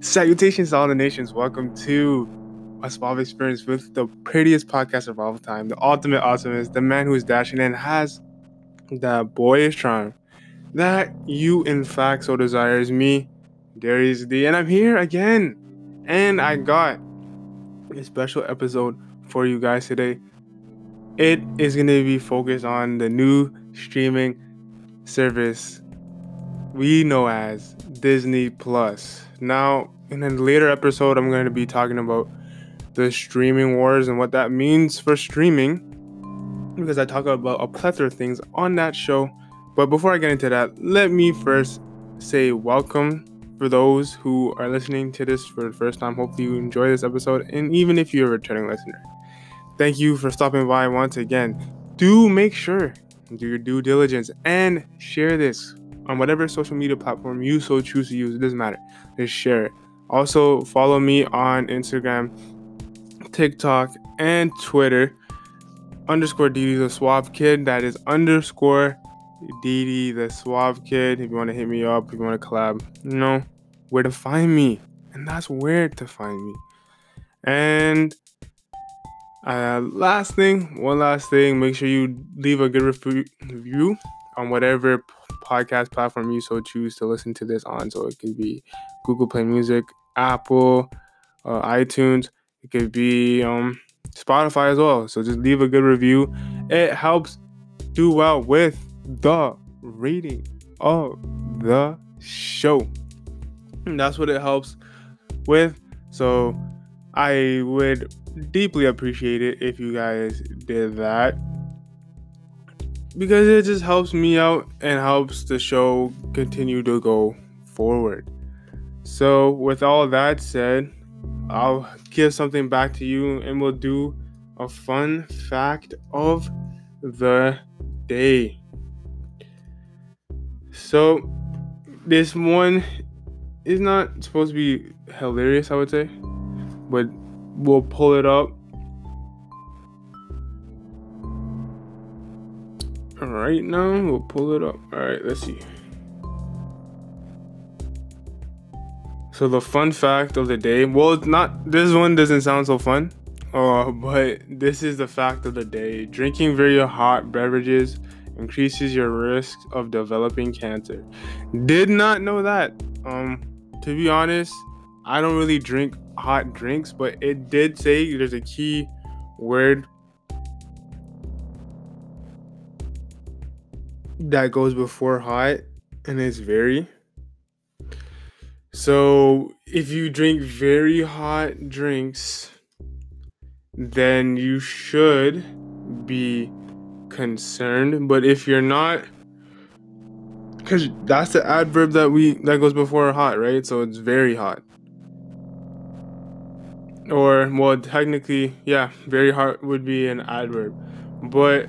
Salutations to all the nations. Welcome to a Suave Experience with the prettiest podcast of all time, the ultimate awesomest, the man who is dashing and has that boyish charm that you, in fact, so desires me, Darius D. And I'm here again. And I got a special episode for you guys today. It is going to be focused on the new streaming service we know as Disney Plus. Now, in a later episode, I'm going to be talking about the streaming wars and what that means for streaming because I talk about a plethora of things on that show. But before I get into that, let me first say welcome for those who are listening to this for the first time. Hopefully, you enjoy this episode, and even if you're a returning listener, thank you for stopping by once again. Do make sure do your due diligence and share this on whatever social media platform you so choose to use. It doesn't matter. Just share it. Also, follow me on Instagram, TikTok, and Twitter. Underscore DD the Suave Kid. That is underscore DD the Suave Kid. If you want to hit me up, if you want to collab, you know where to find me. And that's where to find me. And uh, last thing, one last thing, make sure you leave a good review on whatever podcast platform you so choose to listen to this on. So it could be Google Play Music, Apple, uh, iTunes. It could be um, Spotify as well. So just leave a good review. It helps do well with the rating of the show. And that's what it helps with. So I would deeply appreciate it if you guys did that because it just helps me out and helps the show continue to go forward. So, with all that said, I'll give something back to you and we'll do a fun fact of the day. So, this one is not supposed to be hilarious, I would say, but we'll pull it up right now. We'll pull it up. All right, let's see. So the fun fact of the day. Well, not. This one doesn't sound so fun. Uh, but this is the fact of the day. Drinking very hot beverages increases your risk of developing cancer. Did not know that. Um, to be honest, I don't really drink hot drinks, but it did say there's a key word that goes before hot and it's very. So if you drink very hot drinks, then you should be concerned. But if you're not, because that's the adverb that we that goes before hot, right? So it's very hot. Or well, technically, yeah, very hard would be an adverb, but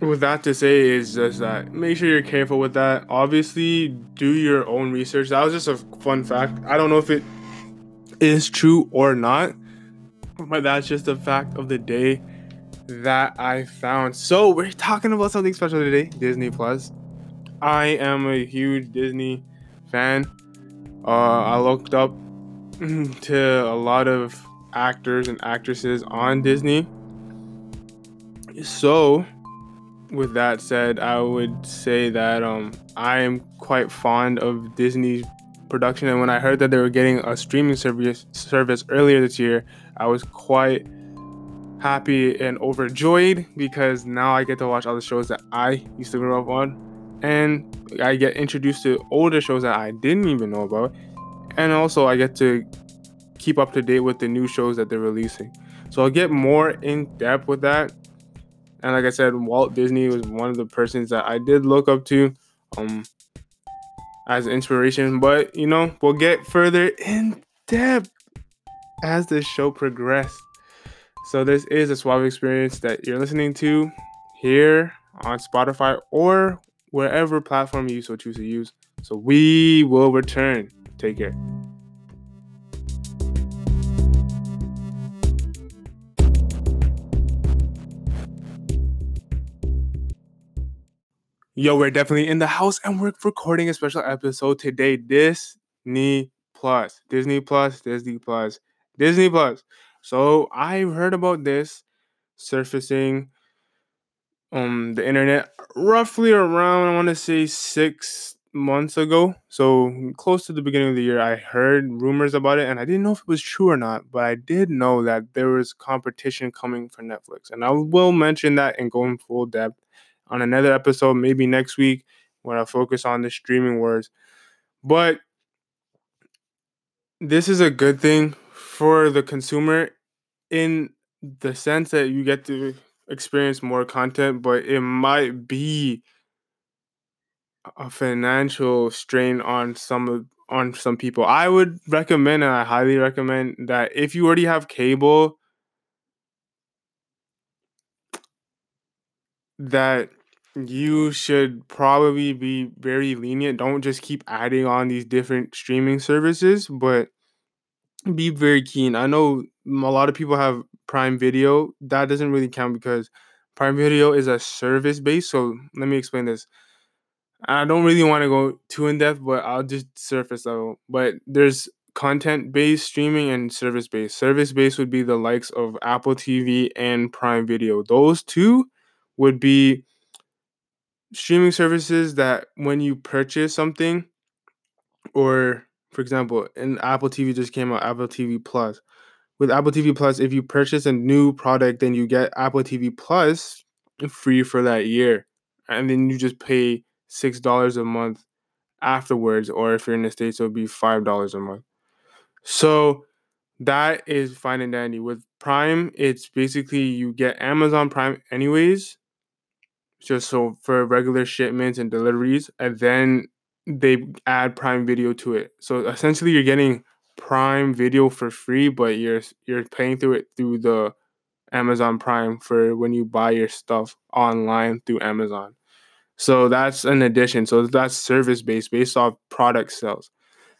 with that to say is just that make sure you're careful with that. Obviously, do your own research. That was just a fun fact. I don't know if it is true or not, but that's just a fact of the day that I found. So we're talking about something special today, Disney Plus. I am a huge Disney fan. Uh, I looked up to a lot of actors and actresses on Disney. So with that said, I would say that um, I am quite fond of Disney's production, and when I heard that they were getting a streaming service service earlier this year, I was quite happy and overjoyed because now I get to watch all the shows that I used to grow up on, and I get introduced to older shows that I didn't even know about, and also I get to keep up to date with the new shows that they're releasing. So I'll get more in depth with that and like I said, Walt Disney was one of the persons that I did look up to um as inspiration. But you know, we'll get further in depth as the show progressed. So this is a suave experience that you're listening to here on Spotify or wherever platform you so choose to use. So we will return. Take care. Yo, we're definitely in the house and we're recording a special episode today. Disney Plus, Disney Plus, Disney Plus, Disney Plus. So I heard about this surfacing on the internet roughly around, I want to say six months ago. So close to the beginning of the year, I heard rumors about it and I didn't know if it was true or not, but I did know that there was competition coming for Netflix. And I will mention that and go in full depth on another episode, maybe next week, when I focus on the streaming wars. But this is a good thing for the consumer in the sense that you get to experience more content, but it might be a financial strain on some on some people. I would recommend and I highly recommend that if you already have cable that you should probably be very lenient. Don't just keep adding on these different streaming services, but be very keen. I know a lot of people have Prime Video. That doesn't really count because Prime Video is a service based. So let me explain this. I don't really want to go too in depth, but I'll just surface level. But there's content based streaming and service based. Service based would be the likes of Apple TV and Prime Video. Those two would be streaming services that when you purchase something, or for example, in Apple TV just came out, Apple TV Plus. With Apple TV Plus, if you purchase a new product, then you get Apple TV Plus free for that year. And then you just pay $6 a month afterwards. Or if you're in the States, it'll be $5 a month. So that is fine and dandy. With Prime, it's basically you get Amazon Prime anyways, just so for regular shipments and deliveries, and then they add Prime Video to it. So essentially, you're getting Prime Video for free, but you're you're paying through it through the Amazon Prime for when you buy your stuff online through Amazon. So that's an addition. So that's service based, based off product sales.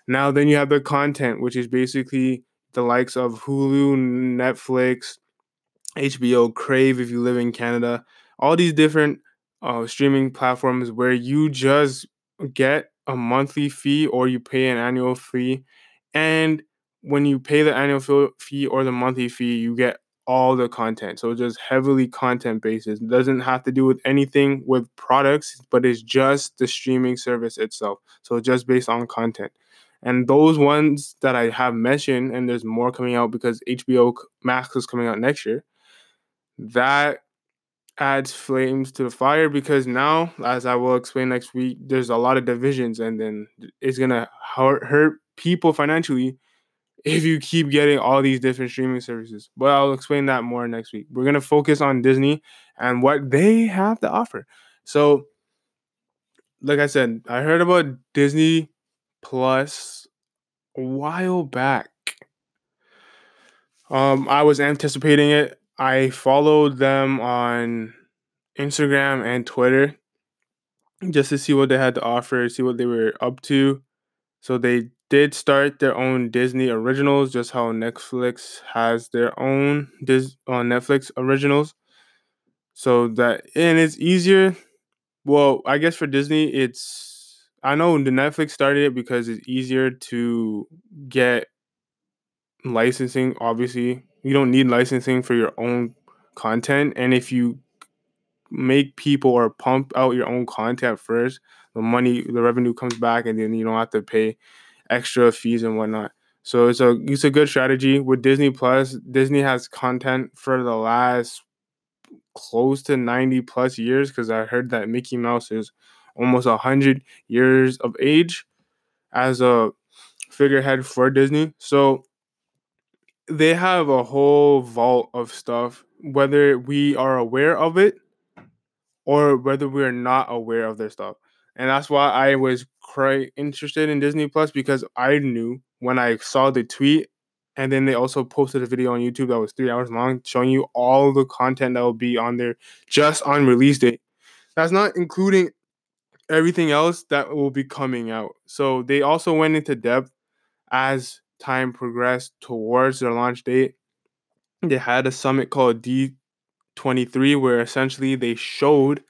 Now then you have the content, which is basically the likes of Hulu, Netflix, HBO, Crave if you live in Canada, all these different uh, streaming platforms where you just get a monthly fee or you pay an annual fee. And when you pay the annual fee or the monthly fee, you get all the content. So just heavily content basis. It doesn't have to do with anything with products, but it's just the streaming service itself. So just based on content. And those ones that I have mentioned, and there's more coming out because HBO Max is coming out next year, that adds flames to the fire because now, as I will explain next week, there's a lot of divisions, and then it's gonna hurt, hurt people financially if you keep getting all these different streaming services. But I'll explain that more next week. We're gonna focus on Disney and what they have to offer. So, like I said, I heard about Disney Plus a while back. Um, I was anticipating it. I followed them on Instagram and Twitter just to see what they had to offer, see what they were up to. So they did start their own Disney originals, just how Netflix has their own Dis on uh, Netflix originals. So that and it's easier. Well, I guess for Disney, it's I know the Netflix started it because it's easier to get licensing. Obviously, you don't need licensing for your own content, and if you make people or pump out your own content first, the money, the revenue comes back, and then you don't have to pay extra fees and whatnot. So it's a it's a good strategy with Disney Plus. Disney has content for the last close to 90 plus years because I heard that Mickey Mouse is almost 100 years of age as a figurehead for Disney. So they have a whole vault of stuff, whether we are aware of it or whether we're not aware of their stuff. And that's why I was quite interested in Disney Plus because I knew when I saw the tweet and then they also posted a video on YouTube that was three hours long showing you all the content that will be on there just on release date. That's not including everything else that will be coming out. So they also went into depth as time progressed towards their launch date. They had a summit called D23 where essentially they showed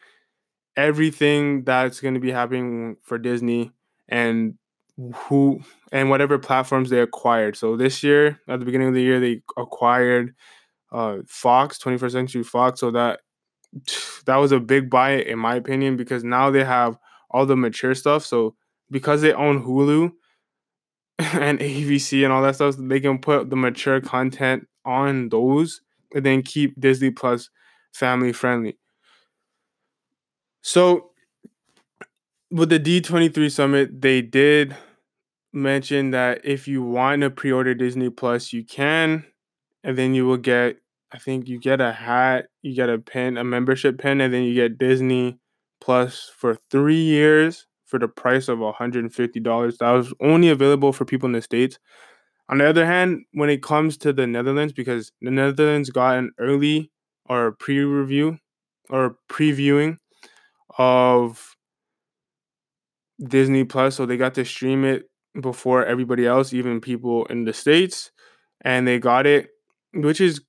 everything that's going to be happening for Disney and who and whatever platforms they acquired. So this year, at the beginning of the year, they acquired uh, Fox, 21st Century Fox. So that that was a big buy in my opinion because now they have all the mature stuff. So because they own Hulu and ABC and all that stuff, they can put the mature content on those and then keep Disney Plus family friendly. So with the D23 summit, they did mention that if you want to pre-order Disney Plus, you can, and then you will get I think you get a hat, you get a pin, a membership pin, and then you get Disney Plus for three years for the price of $150. That was only available for people in the States. On the other hand, when it comes to the Netherlands, because the Netherlands got an early or pre-review or previewing of Disney Plus, so they got to stream it before everybody else, even people in the States, and they got it, which is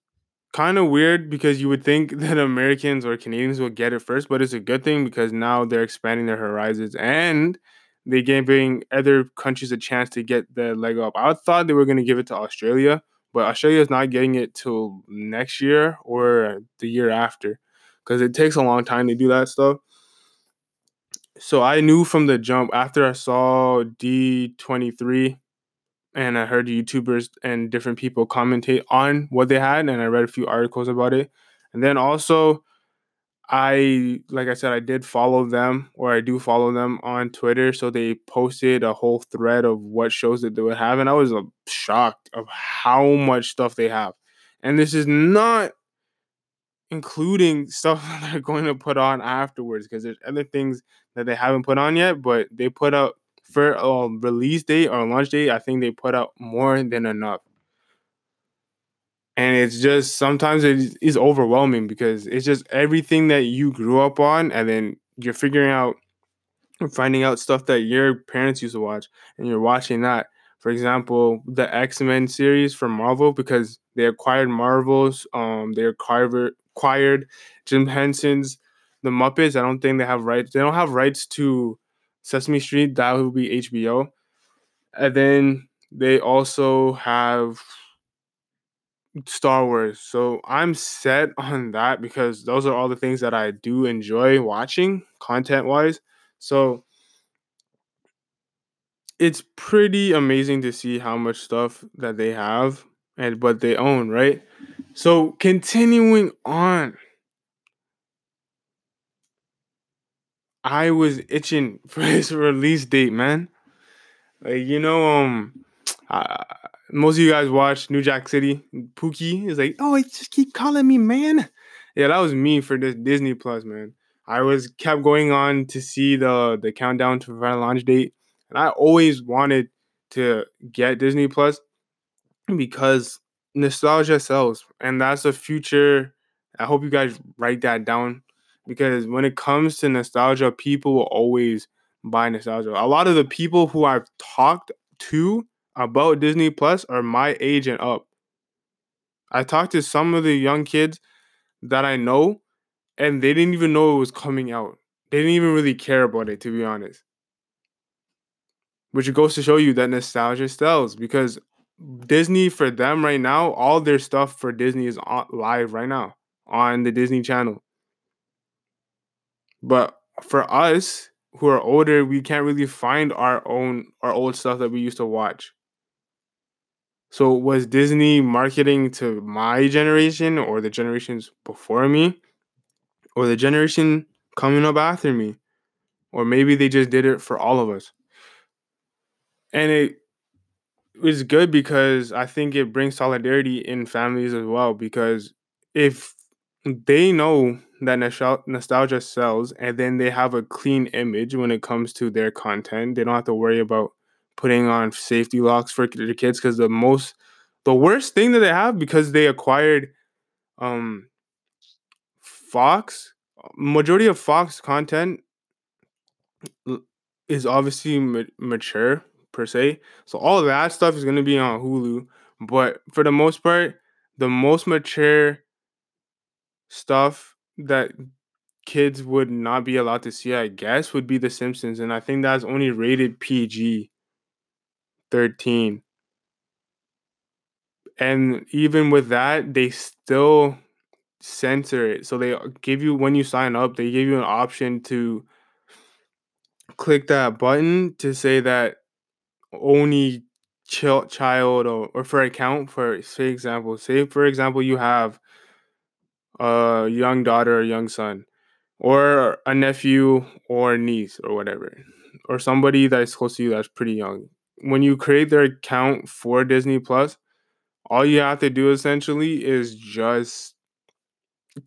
kind of weird because you would think that Americans or Canadians would get it first, but it's a good thing because now they're expanding their horizons and they're giving other countries a chance to get the leg up. I thought they were going to give it to Australia, but Australia is not getting it till next year or the year after because it takes a long time to do that stuff. So I knew from the jump after I saw D23 and I heard YouTubers and different people commentate on what they had, and I read a few articles about it. And then also, I like I said, I did follow them, or I do follow them on Twitter. So they posted a whole thread of what shows that they would have, and I was uh, shocked of how much stuff they have. And this is not including stuff that they're going to put on afterwards, because there's other things that they haven't put on yet, but they put out for a release date or launch date, I think they put out more than enough. And it's just sometimes it is overwhelming because it's just everything that you grew up on, and then you're figuring out, finding out stuff that your parents used to watch, and you're watching that. For example, the X Men series from Marvel because they acquired Marvel's, um, they acquired acquired Jim Henson's The Muppets. I don't think they have rights. They don't have rights to Sesame Street, that would be HBO. And then they also have Star Wars. So I'm set on that because those are all the things that I do enjoy watching content wise. So it's pretty amazing to see how much stuff that they have and what they own, right? So continuing on I was itching for his release date, man. Like you know, um, uh, most of you guys watch New Jack City. Pookie is like, oh, just keep calling me man. Yeah, that was me for this Disney Plus, man. I was kept going on to see the the countdown to final launch date, and I always wanted to get Disney Plus because nostalgia sells, and that's a future. I hope you guys write that down because when it comes to nostalgia, people will always buy nostalgia. A lot of the people who I've talked to about Disney Plus are my age and up. I talked to some of the young kids that I know, and they didn't even know it was coming out. They didn't even really care about it, to be honest. Which goes to show you that nostalgia sells because Disney, for them right now, all their stuff for Disney is on, live right now on the Disney Channel. But for us who are older, we can't really find our own our old stuff that we used to watch. So was Disney marketing to my generation or the generations before me or the generation coming up after me? Or maybe they just did it for all of us. And it was good because I think it brings solidarity in families as well because if they know that nostalgia sells and then they have a clean image when it comes to their content. They don't have to worry about putting on safety locks for their kids because the most the worst thing that they have because they acquired um fox majority of fox content is obviously ma- mature per se. So all that stuff is going to be on hulu but for the most part the most mature stuff that kids would not be allowed to see, I guess, would be The Simpsons, and I think that's only rated PG 13. And even with that, they still censor it. So they give you when you sign up, they give you an option to click that button to say that only child or, or for account for say example, say for example you have a young daughter or young son or a nephew or niece or whatever or somebody that's close to you that's pretty young. When you create their account for disney plus all you have to do essentially is just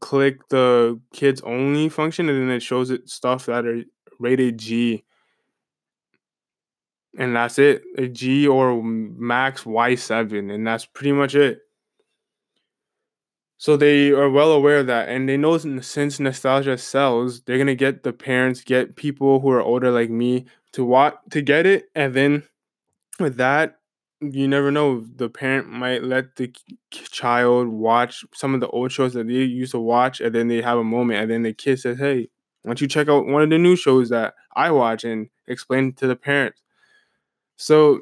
click the kids only function and then it shows it stuff that are rated g. And that's it. A g or max y7 and that's pretty much it so they are well aware of that, and they know since nostalgia sells, they're gonna get the parents, get people who are older like me to watch to get it, and then with that, you never know. The parent might let the child watch some of the old shows that they used to watch, and then they have a moment, and then the kid says, "Hey, why don't you check out one of the new shows that I watch?" and explain to the parents. So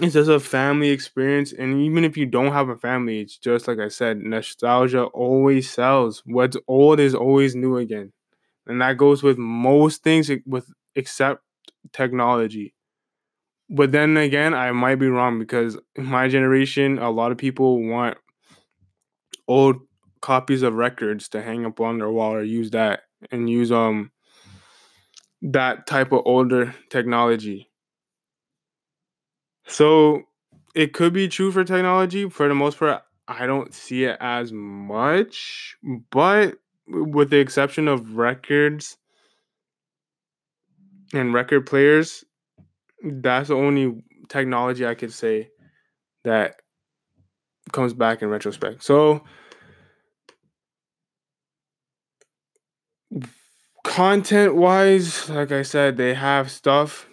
it's just a family experience and even if you don't have a family it's just like i said nostalgia always sells. What's old is always new again. And that goes with most things with except technology. But then again i might be wrong because my generation a lot of people want old copies of records to hang up on their wall or use that and use um that type of older technology so it could be true for technology. For the most part, I don't see it as much, but with the exception of records and record players, that's the only technology I could say that comes back in retrospect. So content wise, like I said, they have stuff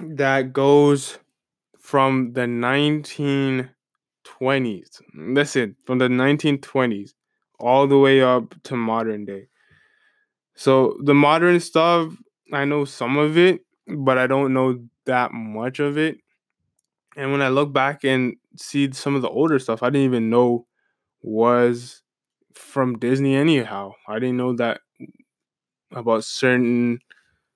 that goes from the 1920s. Listen, from the 1920s all the way up to modern day. So the modern stuff, I know some of it, but I don't know that much of it. And when I look back and see some of the older stuff, I didn't even know was from Disney anyhow. I didn't know that about certain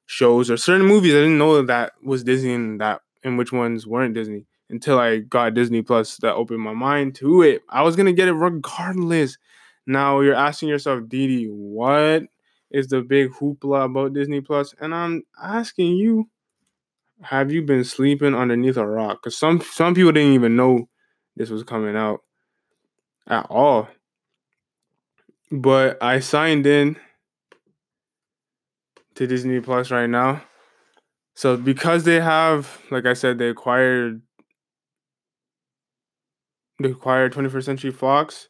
shows or certain movies. I didn't know that was Disney and that and which ones weren't Disney until I got Disney Plus that opened my mind to it. I was gonna get it regardless. Now you're asking yourself, Didi, what is the big hoopla about Disney Plus? And I'm asking you, have you been sleeping underneath a rock? Because some some people didn't even know this was coming out at all. But I signed in to Disney Plus right now. So because they have, like I said, they acquired they acquired 21st Century Fox,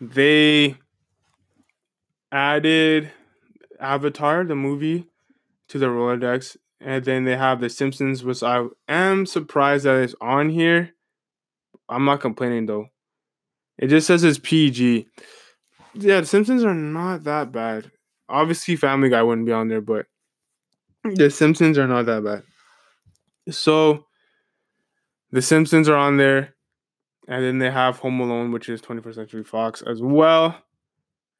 they added Avatar, the movie, to the Rolodex. And then they have The Simpsons, which I am surprised that it's on here. I'm not complaining though. It just says it's PG. Yeah, The Simpsons are not that bad. Obviously, Family Guy wouldn't be on there, but The Simpsons are not that bad. So, The Simpsons are on there. And then they have Home Alone, which is 21st Century Fox as well.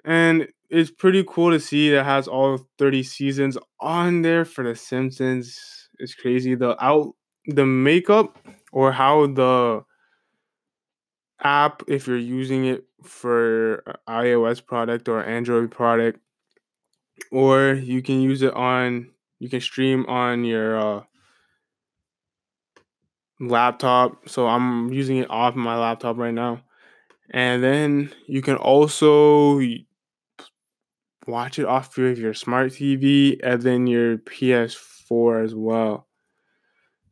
And it's pretty cool to see that has all 30 seasons on there for The Simpsons. It's crazy. The out the makeup or how the app, if you're using it for iOS product or Android product, or you can use it on you can stream on your uh, laptop. So I'm using it off my laptop right now. And then you can also watch it off of your smart TV and then your PS4 as well.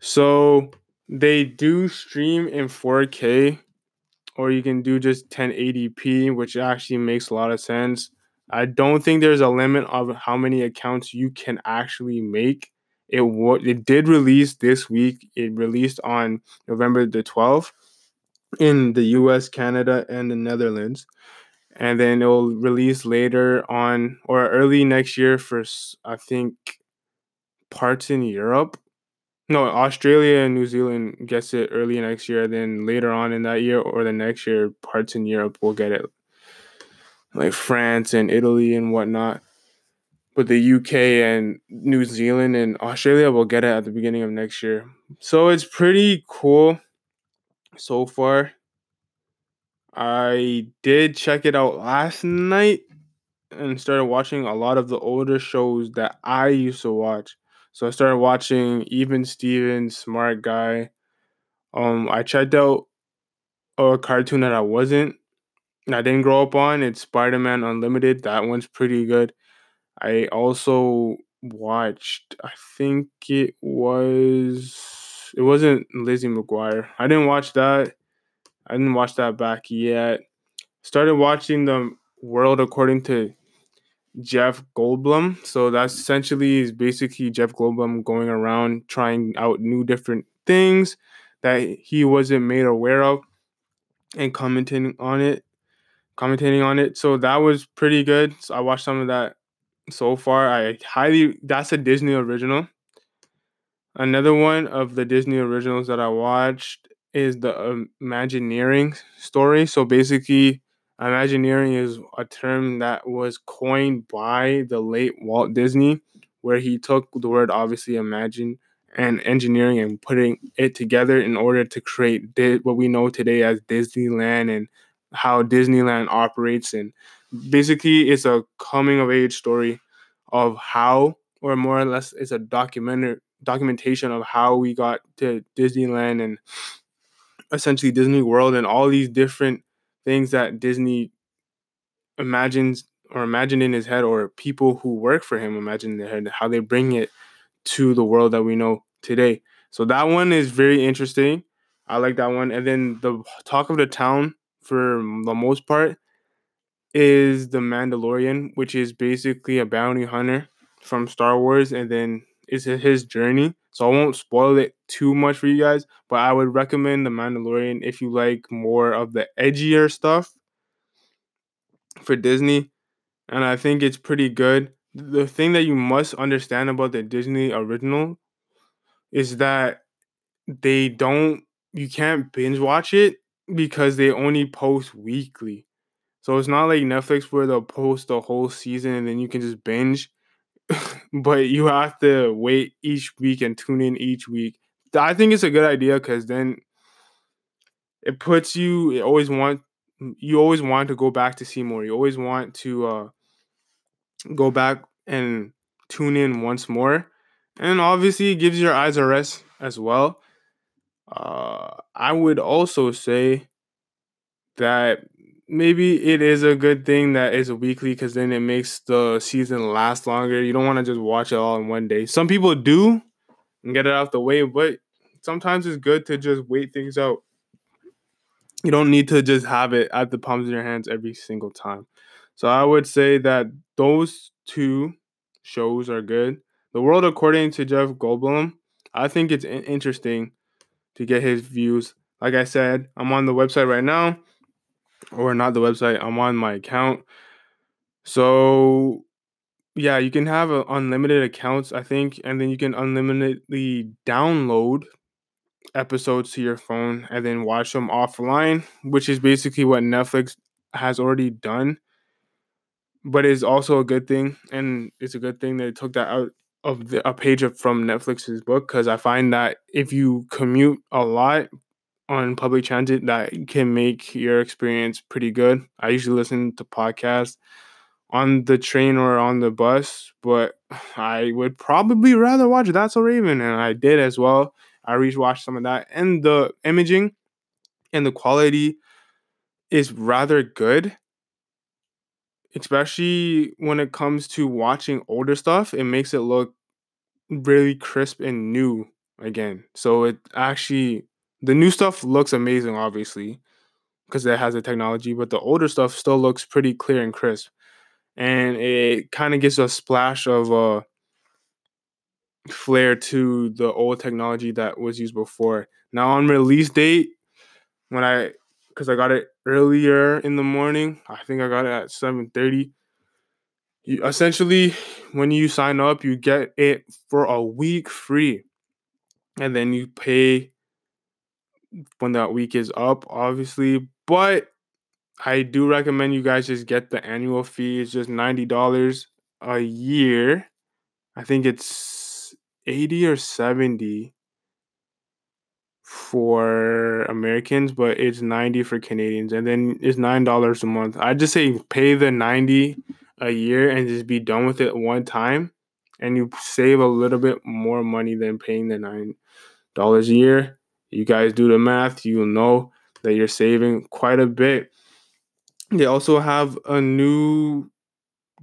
So they do stream in 4K or you can do just 1080p, which actually makes a lot of sense. I don't think there's a limit of how many accounts you can actually make it it did release this week. It released on November the 12th in the US, Canada, and the Netherlands. and then it'll release later on or early next year for I think parts in Europe. No, Australia and New Zealand gets it early next year. Then later on in that year or the next year, parts in Europe will get it, like France and Italy and whatnot. But the UK and New Zealand and Australia will get it at the beginning of next year. So it's pretty cool so far. I did check it out last night and started watching a lot of the older shows that I used to watch. So I started watching Even Stevens, Smart Guy. Um, I checked out a cartoon that I wasn't, I didn't grow up on. It's Spider Man Unlimited. That one's pretty good. I also watched. I think it was. It wasn't Lizzie McGuire. I didn't watch that. I didn't watch that back yet. Started watching the World According to Jeff Goldblum. So that's essentially is basically Jeff Goldblum going around trying out new different things that he wasn't made aware of and commenting on it, commentating on it. So that was pretty good. So I watched some of that so far. I highly that's a Disney original. Another one of the Disney originals that I watched is the um, Imagineering story. So basically Imagineering is a term that was coined by the late Walt Disney, where he took the word obviously imagine and engineering and putting it together in order to create what we know today as Disneyland and how Disneyland operates. And basically, it's a coming of age story of how, or more or less, it's a documentary documentation of how we got to Disneyland and essentially Disney World and all these different things that Disney imagines or imagine in his head or people who work for him imagine in their head how they bring it to the world that we know today. So that one is very interesting. I like that one. And then the talk of the town for the most part is the Mandalorian, which is basically a bounty hunter from Star Wars and then is his journey. So I won't spoil it too much for you guys, but I would recommend The Mandalorian if you like more of the edgier stuff for Disney. And I think it's pretty good. The thing that you must understand about the Disney original is that they don't you can't binge watch it because they only post weekly. So it's not like Netflix where they'll post the whole season and then you can just binge. but you have to wait each week and tune in each week. I think it's a good idea because then it puts you it always want you always want to go back to see more. You always want to uh, go back and tune in once more. And obviously it gives your eyes a rest as well. Uh, I would also say that maybe it is a good thing that it's weekly because then it makes the season last longer. You don't want to just watch it all in one day. Some people do and get it out the way, but sometimes it's good to just wait things out. You don't need to just have it at the palms of your hands every single time. So I would say that those two shows are good. The World According to Jeff Goldblum, I think it's interesting to get his views. Like I said, I'm on the website right now or not the website. I'm on my account. So yeah, you can have uh, unlimited accounts, I think, and then you can unlimitedly download episodes to your phone and then watch them offline, which is basically what Netflix has already done. But it's also a good thing, and it's a good thing it took that out of the, a page from Netflix's book because I find that if you commute a lot on public transit that can make your experience pretty good. I usually listen to podcasts on the train or on the bus, but I would probably rather watch That's So Raven, and I did as well. I rewatched some of that, and the imaging and the quality is rather good, especially when it comes to watching older stuff. It makes it look really crisp and new again. So it actually the new stuff looks amazing, obviously, because it has the technology, but the older stuff still looks pretty clear and crisp. And it kind of gives a splash of uh, flair to the old technology that was used before. Now, on release date, when I because I got it earlier in the morning. I think I got it at 7:30. You, essentially, when you sign up, you get it for a week free, and then you pay when that week is up, obviously. But I do recommend you guys just get the annual fee. It's just ninety dollars a year. I think it's eighty or seventy for Americans, but it's 90 for Canadians, and then it's nine dollars a month. I just say pay the 90 a year and just be done with it one time, and you save a little bit more money than paying the nine dollars a year. You guys do the math, you'll know that you're saving quite a bit. They also have a new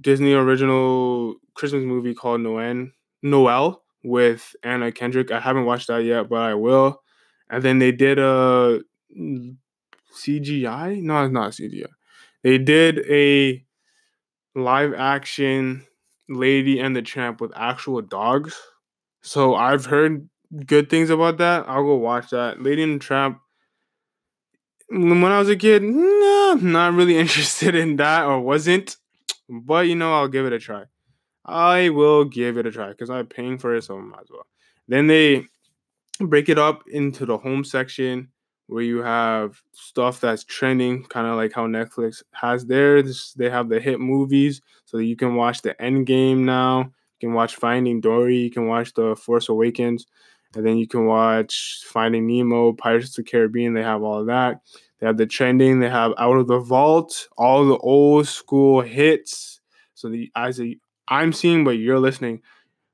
Disney original Christmas movie called Noel. Noel with Anna Kendrick. I haven't watched that yet, but I will and then they did a CGI. No, it's not CGI. They did a live action Lady and the Tramp with actual dogs. So I've heard good things about that. I'll go watch that. Lady and the Tramp. When I was a kid, not really interested in that or wasn't. But you know, I'll give it a try. I will give it a try because I'm paying for it, so I might as well. Then they break it up into the home section where you have stuff that's trending, kind of like how Netflix has theirs. They have the hit movies, so you can watch the End Game now. You can watch Finding Dory. You can watch The Force Awakens, and then you can watch Finding Nemo, Pirates of the Caribbean. They have all of that. They have the trending. They have Out of the Vault, all the old school hits. So the as I'm seeing, but you're listening.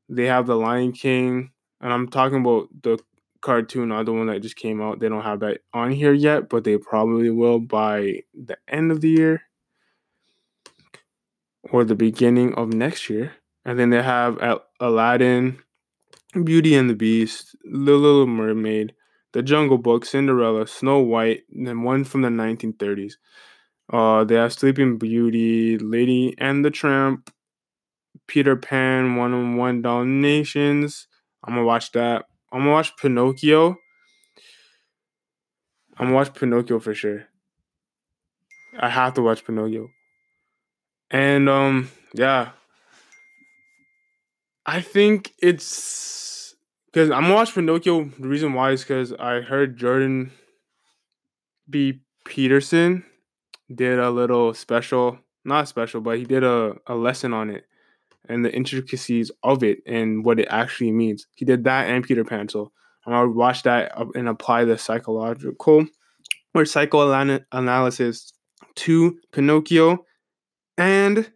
They have the Lion King, and I'm talking about the cartoon, not the one that just came out. They don't have that on here yet, but they probably will by the end of the year or the beginning of next year. And then they have Aladdin, Beauty and the Beast, The Little Mermaid, The Jungle Book, Cinderella, Snow White, and then one from the 1930s. Uh, they have Sleeping Beauty, Lady and the Tramp, Peter Pan, One on One Dalmatians. I'm gonna watch that. I'm gonna watch Pinocchio. I'm gonna watch Pinocchio for sure. I have to watch Pinocchio. And um, yeah. I think it's because I'm gonna watch Pinocchio. The reason why is because I heard Jordan B. Peterson did a little special, not special, but he did a, a lesson on it and the intricacies of it and what it actually means. He did that and Peter Pan. So I'm gonna watch that and apply the psychological or psychoanalysis to Pinocchio and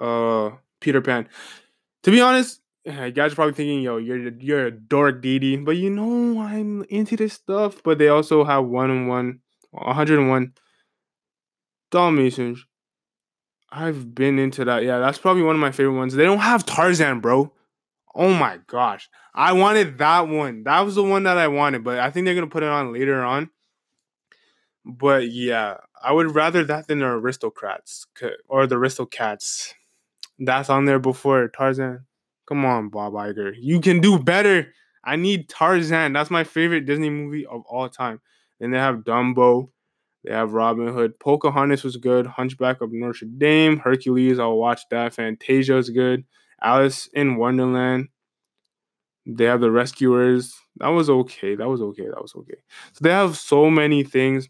uh Peter Pan. To be honest, you guys are probably thinking, yo, you're you're a dork, Didi, but you know I'm into this stuff. But they also have one on one, 101 Dalmatians I've been into that. Yeah, that's probably one of my favorite ones. They don't have Tarzan, bro. Oh my gosh. I wanted that one. That was the one that I wanted, but I think they're going to put it on later on. But yeah, I would rather that than the Aristocrats or the Aristocats. That's on there before Tarzan. Come on, Bob Iger. You can do better. I need Tarzan. That's my favorite Disney movie of all time. Then they have Dumbo. They have Robin Hood. Pocahontas was good. Hunchback of Notre Dame. Hercules, I'll watch that. Fantasia is good. Alice in Wonderland. They have the Rescuers. That was okay. That was okay. That was okay. So they have so many things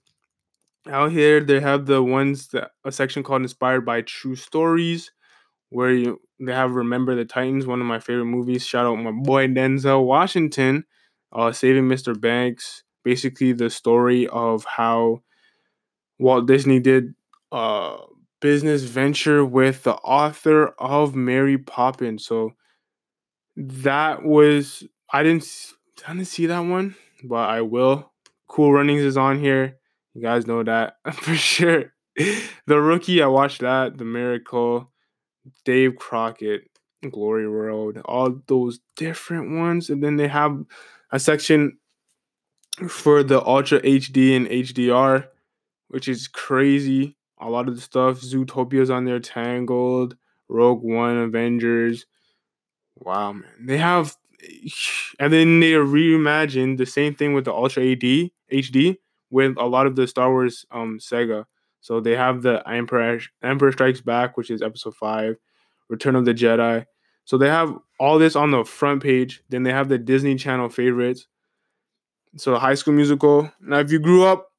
out here. They have the ones that a section called Inspired by True Stories, where you they have Remember the Titans, one of my favorite movies. Shout out my boy Denzel Washington, uh, Saving Mr. Banks. Basically, the story of how Walt Disney did a business venture with the author of Mary Poppins. So that was I didn't I didn't see that one, but I will. Cool Runnings is on here. You guys know that for sure. the Rookie, I watched that. The Miracle, Dave Crockett, Glory Road, all those different ones, and then they have a section for the Ultra HD and HDR which is crazy. A lot of the stuff, Zootopia's on there, Tangled, Rogue One, Avengers. Wow, man. They have, and then they reimagined the same thing with the Ultra AD HD with a lot of the Star Wars um saga. So they have the Emperor Emperor Strikes Back, which is episode five, Return of the Jedi. So they have all this on the front page. Then they have the Disney Channel favorites. So High School Musical. Now, if you grew up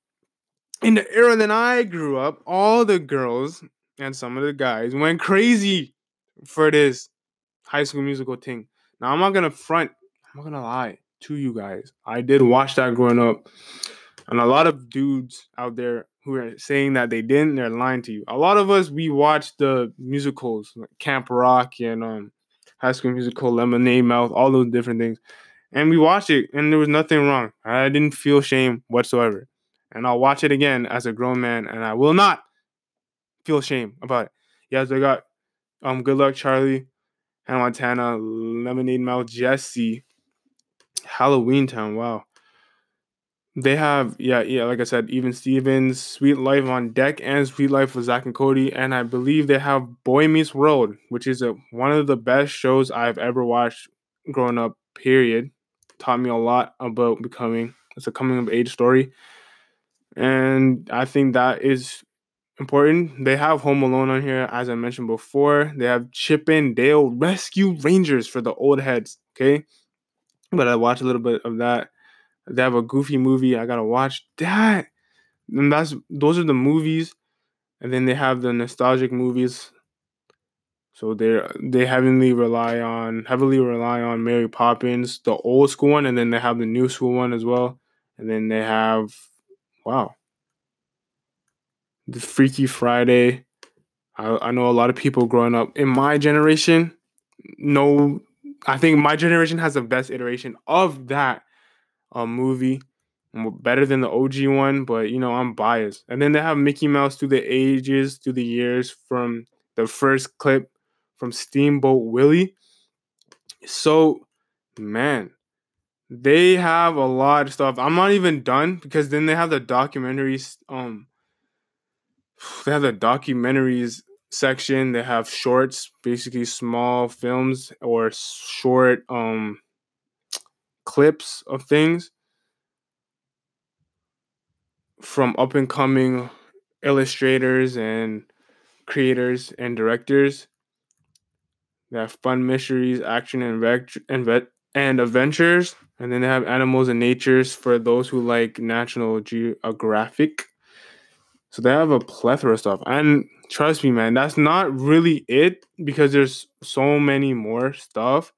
in the era that I grew up, all the girls and some of the guys went crazy for this High School Musical thing. Now I'm not gonna front. I'm not gonna lie to you guys. I did watch that growing up, and a lot of dudes out there who are saying that they didn't, they're lying to you. A lot of us we watched the musicals, like Camp Rock and um, High School Musical, Lemonade Mouth, all those different things, and we watched it, and there was nothing wrong. I didn't feel shame whatsoever, and I'll watch it again as a grown man, and I will not feel shame about it. Yes, they got um, Good Luck Charlie, Hannah Montana, Lemonade Mouth, Jessie, Halloween Town. Wow. They have, yeah, yeah, like I said, even Stevens, Sweet Life on Deck, and Sweet Life with Zach and Cody. And I believe they have Boy Meets World, which is a, one of the best shows I've ever watched growing up, period. Taught me a lot about becoming, it's a coming of age story. And I think that is important. They have Home Alone on here, as I mentioned before. They have Chip and Dale Rescue Rangers for the old heads. Okay, but I watched a little bit of that. They have a Goofy movie. I gotta watch that. And that's those are the movies, and then they have the nostalgic movies. So they they heavily rely on heavily rely on Mary Poppins, the old school one, and then they have the new school one as well. And then they have wow, the Freaky Friday. I, I know a lot of people growing up in my generation. No, I think my generation has the best iteration of that um, movie, better than the OG one. But you know, I'm biased. And then they have Mickey Mouse through the ages, through the years, from the first clip from Steamboat Willie. So, man, they have a lot of stuff. I'm not even done because then they have the documentaries. Um, they have the documentaries section. They have shorts, basically small films or short um clips of things from up and coming illustrators and creators and directors. They have fun mysteries, action and and vet- and adventures, and then they have animals and natures for those who like National Geographic. So they have a plethora of stuff. And trust me, man, that's not really it because there's so many more stuff.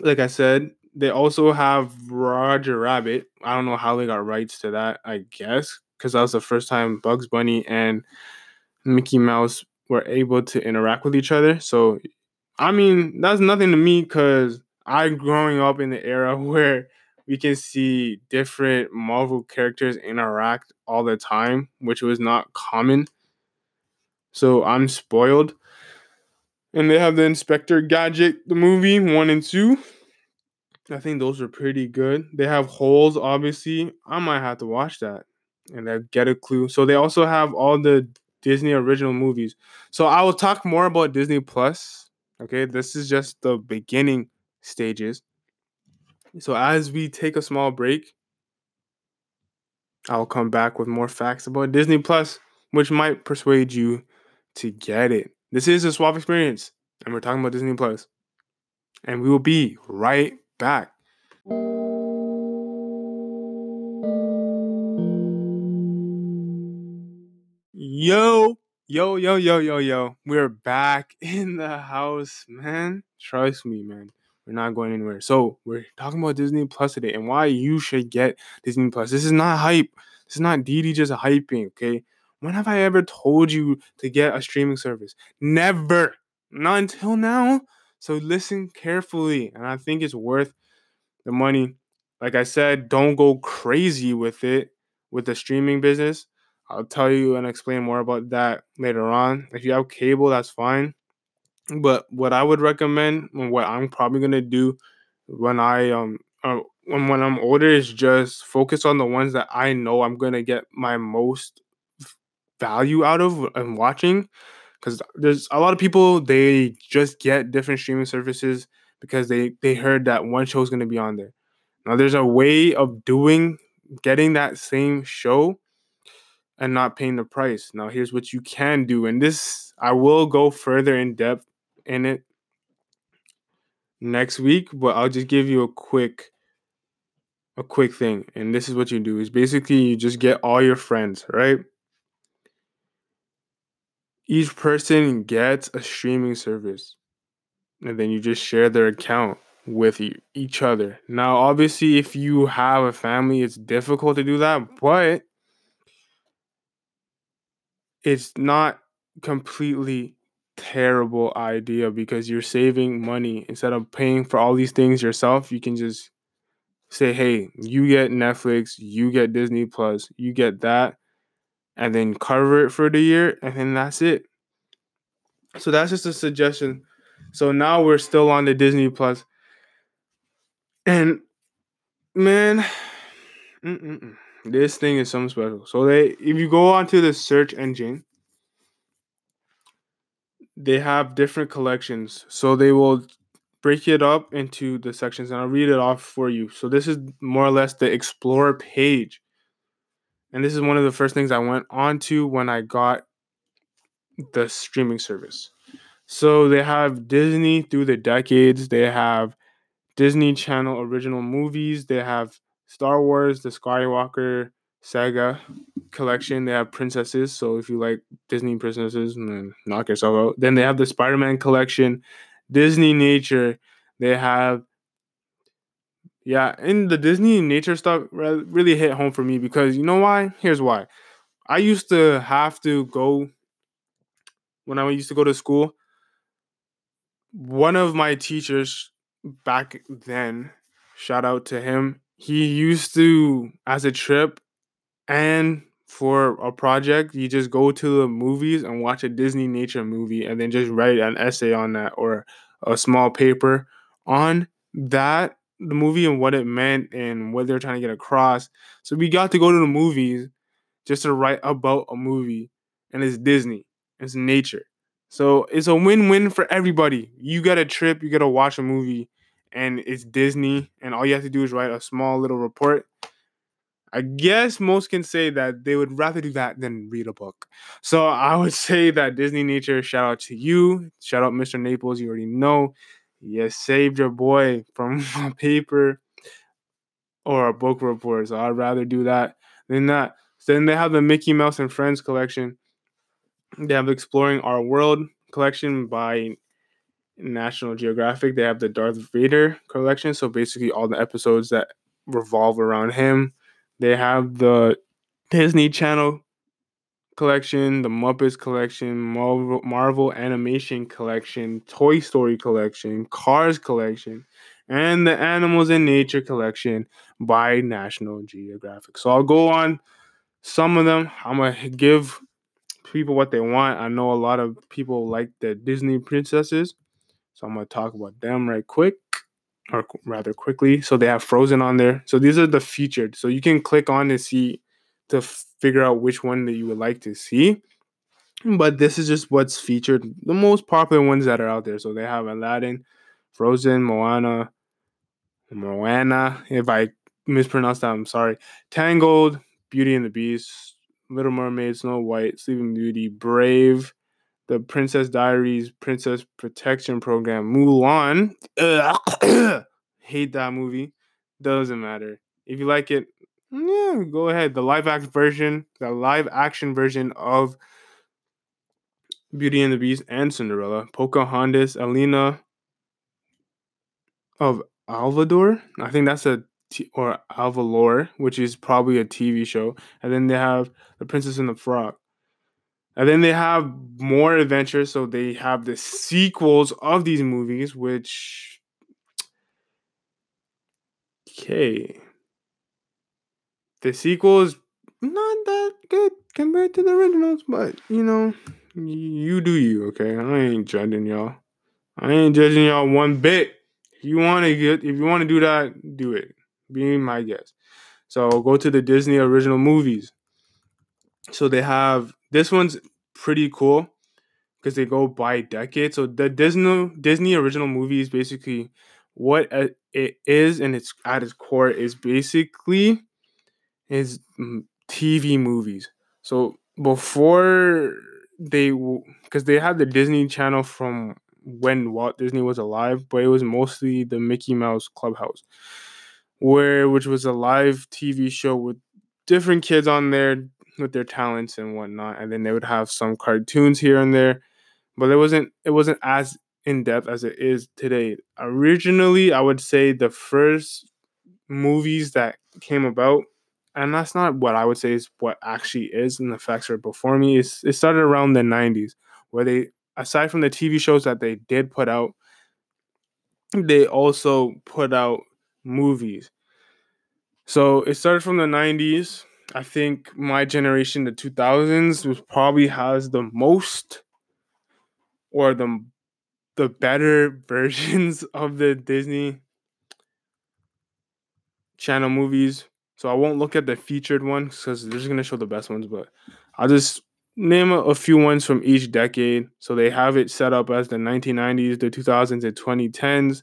Like I said, they also have Roger Rabbit. I don't know how they got rights to that, I guess, because that was the first time Bugs Bunny and Mickey Mouse were able to interact with each other. So, I mean, that's nothing to me because I'm growing up in the era where we can see different Marvel characters interact all the time, which was not common. So I'm spoiled. And they have the Inspector Gadget, the movie one and two. I think those are pretty good. They have holes, obviously. I might have to watch that and I get a clue. So they also have all the Disney original movies. So I will talk more about Disney Plus. Okay, this is just the beginning stages. So as we take a small break, I'll come back with more facts about Disney Plus, which might persuade you to get it. This is a swap experience, and we're talking about Disney Plus. And we will be right back. Yo, yo, yo, yo, yo, yo. We're back in the house, man. Trust me, man. We're not going anywhere. So we're talking about Disney Plus today and why you should get Disney Plus. This is not hype. This is not Didi just hyping, okay? When have I ever told you to get a streaming service? Never. Not until now. So listen carefully. And I think it's worth the money. Like I said, don't go crazy with it with the streaming business. I'll tell you and explain more about that later on. If you have cable, that's fine. But what I would recommend and what I'm probably gonna do when I um uh, when when I'm older is just focus on the ones that I know I'm gonna get my most value out of and watching. Because there's a lot of people they just get different streaming services because they they heard that one show is gonna be on there. Now there's a way of doing getting that same show and not paying the price. Now, here's what you can do. And this, I will go further in depth in it next week, but I'll just give you a quick a quick thing. And this is what you do is basically you just get all your friends, right? Each person gets a streaming service. And then you just share their account with each other. Now, obviously, if you have a family, it's difficult to do that, but it's not completely terrible idea because you're saving money. Instead of paying for all these things yourself you can just say hey you get netflix you get disney plus you get that and then cover it for the year and then that's it. So that's just a suggestion. So now we're still on the disney plus. And man mm-mm-mm. this thing is something special. So they if you go onto the search engine they have different collections. So they will break it up into the sections and I'll read it off for you. So this is more or less the explore page. And this is one of the first things I went on to when I got the streaming service. So they have Disney through the decades, they have Disney Channel original movies, they have Star Wars, the Skywalker saga collection. They have princesses, so if you like Disney princesses, then knock yourself out. Then they have the Spider Man collection, Disney Nature. They have, yeah, and the Disney Nature stuff really hit home for me because you know why? Here's why. I used to have to go when I used to go to school. One of my teachers back then, shout out to him, he used to, as a trip, and for a project, you just go to the movies and watch a Disney nature movie and then just write an essay on that or a small paper on that the movie and what it meant and what they're trying to get across. So we got to go to the movies just to write about a movie and it's Disney. It's nature. So it's a win-win for everybody. You get a trip, you get to watch a movie and it's Disney and all you have to do is write a small little report I guess most can say that they would rather do that than read a book. So I would say that Disney Nature, shout out to you. Shout out Mr. Naples. You already know. You saved your boy from a paper or a book report. So I'd rather do that than that. So then they have the Mickey Mouse and Friends collection. They have Exploring Our World collection by National Geographic. They have the Darth Vader collection. So basically all the episodes that revolve around him they have the Disney Channel collection, the Muppets collection, Marvel, Marvel Animation collection, Toy Story collection, Cars collection, and the Animals in Nature collection by National Geographic. So I'll go on some of them. I'm to give people what they want. I know a lot of people like the Disney princesses. So I'm to talk about them right quick or rather quickly. So they have Frozen on there. So these are the featured. So you can click on to see to figure out which one that you would like to see. But this is just what's featured, the most popular ones that are out there. So they have Aladdin, Frozen, Moana, Moana. If I mispronounced that, I'm sorry. Tangled, Beauty and the Beast, Little Mermaid, Snow White, Sleeping Beauty, Brave, the Princess Diaries Princess Protection Program, Mulan. hate that movie. Doesn't matter. If you like it, mm, yeah, go ahead. The live action version, the live action version of Beauty and the Beast and Cinderella, Pocahontas, Alina of Alvador. I think that's a t- or Alvalor, which is probably a TV show. And then they have The Princess and the Frog. And then they have more adventures, so they have the sequels of these movies, which okay. The sequels not that good compared to the originals, but you know, you do you, okay? I ain't judging y'all. I ain't judging y'all one bit. If you want to get, if you want to do that, do it. Be my guest. So go to the Disney original movies. So they have this one's pretty cool because they go by decade. So the Disney Disney original movie is basically what it is, and it's at its core is basically is TV movies. So before they, because they had the Disney Channel from when Walt Disney was alive, but it was mostly the Mickey Mouse Clubhouse, where which was a live TV show with different kids on there with their talents and whatnot, and then they would have some cartoons here and there, but it wasn't it wasn't as in depth as it is today. Originally, I would say the first movies that came about, and that's not what I would say is what actually is, and the facts are before me. It's, it started around the 90s, where they, aside from the TV shows that they did put out, they also put out movies. So it started from the 90s. I think my generation, the 2000s, was probably has the most or the the better versions of the Disney Channel movies. So I won't look at the featured ones because they're just gonna show the best ones, but I'll just name a, a, few ones from each decade. So they have it set up as the 1990s, the 2000s, and 2010s.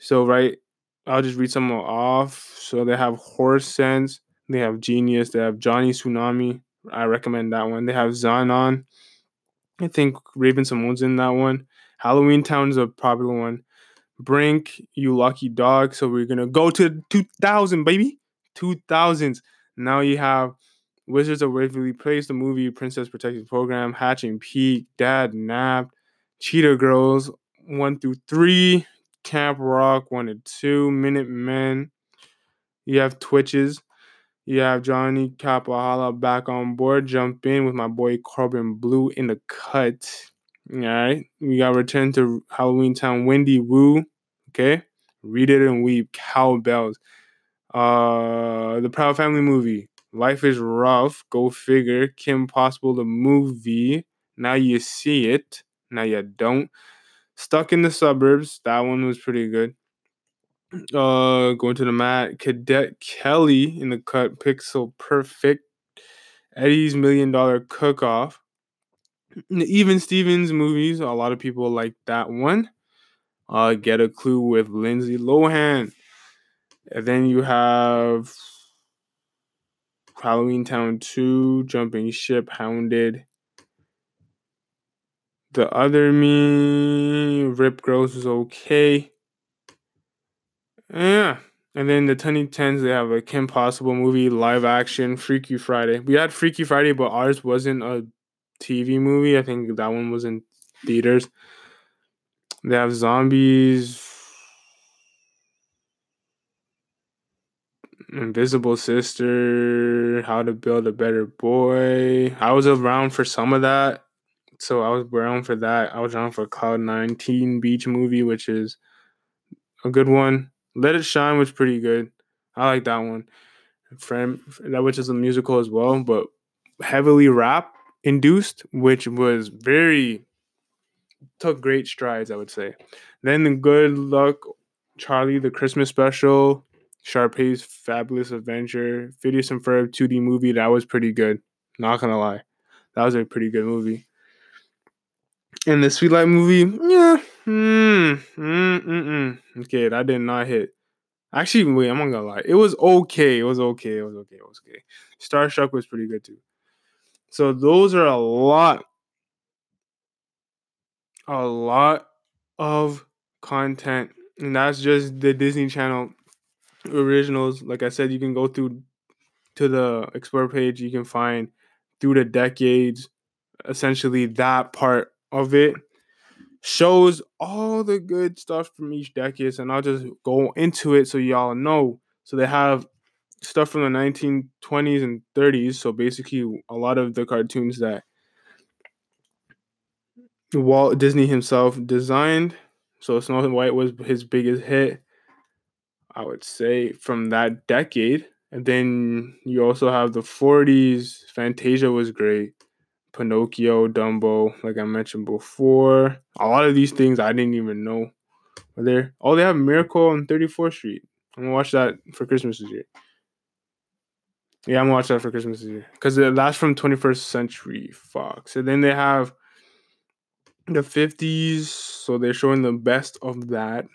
So right, I'll just read some off. So they have Horse Sense, they have Genius, they have Johnny Tsunami. I recommend that one. They have Zenon. I think Raven-Symoné's in that one. Halloween Town is a popular one. Brink, you lucky dog. So we're gonna go to 2000, baby. 2000s. Now you have Wizards of Waverly Place, the movie Princess Protective Program, Hatching Pete, Dad Napped, Cheetah Girls, 1 through 3, Camp Rock, 1 and 2, Minute Men. You have Twitches. You have Johnny Kapahala back on board. Jump in with my boy Corbin Bleu in the cut. All right. We got Return to Halloween Town, Wendy Wu. Okay. Read it and weep. Cow Belles. Uh, the Proud Family movie. Life is rough. Go figure. Kim Possible the movie. Now you see it. Now you don't. Stuck in the suburbs. That one was pretty good. Uh, going to the mat. Cadet Kelly in the cut. Pixel Perfect. Eddie's Million Dollar Cook Off. Even Stevens movies. A lot of people like that one. Uh, Get a Clue with Lindsay Lohan. And then you have Halloween Town 2, Jumping Ship, Hounded. The other me, Rip Girls is okay. Yeah. And then the 2010s, they have a Kim Possible movie, live action, Freaky Friday. We had Freaky Friday, but ours wasn't a TV movie. I think that one was in theaters. They have zombies, Invisible Sister, How to Build a Better Boy. I was around for some of that. So I was around for that. I was around for Cloud 19 Beach movie, which is a good one. Let It Shine was pretty good. I like that one. Friend that which is a musical as well, but heavily rap induced, which was very took great strides, I would say. Then the Good Luck Charlie, the Christmas special, Sharpay's Fabulous Adventure, Phineas and Ferb 2D movie. That was pretty good. Not gonna lie, that was a pretty good movie. And the Sweet Life movie, yeah, mm, mm, mm, mm. okay, that did not hit. Actually, wait, I'm not gonna lie, it was okay. It was okay. It was okay. It was okay. Starstruck was pretty good too. So those are a lot, a lot of content, and that's just the Disney Channel originals. Like I said, you can go through to the Explore page. You can find through the decades, essentially that part of it shows all the good stuff from each decade. And I'll just go into it so y'all know. So they have stuff from the 1920s and 30s. So basically, a lot of the cartoons that Walt Disney himself designed. So Snow White was his biggest hit. I would say, from that decade. And then you also have the 40s. Fantasia was great. Pinocchio, Dumbo, like I mentioned before. A lot of these things I didn't even know were there. Oh, they have Miracle on 34th Street. I'm gonna watch that for Christmas this year. Yeah, I'm gonna watch that for Christmas this year. Because that's from 21st Century Fox. And then they have the 50s. So they're showing the best of that.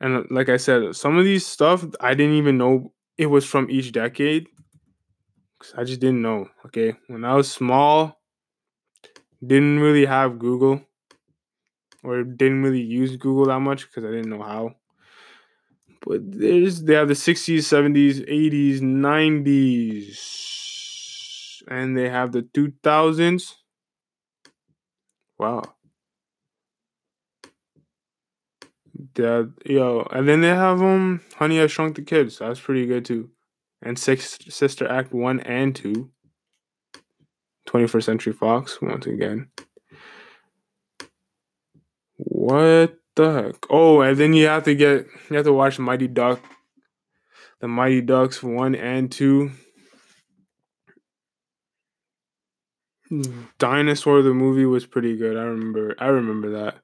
And like I said, some of these stuff I didn't even know it was from each decade. 'Cause I just didn't know. Okay, when I was small, didn't really have Google or didn't really use Google that much because I didn't know how. But there's they have the 60s, 70s, 80s, 90s, and they have the 2000s. Wow. That yo, and then they have um Honey I Shrunk the Kids. That's pretty good too. And Six Sister Act one and two. 21st Century Fox once again. What the heck? Oh, and then you have to get you have to watch Mighty Duck, the Mighty Ducks one and two. Dinosaur the movie was pretty good. I remember I remember that.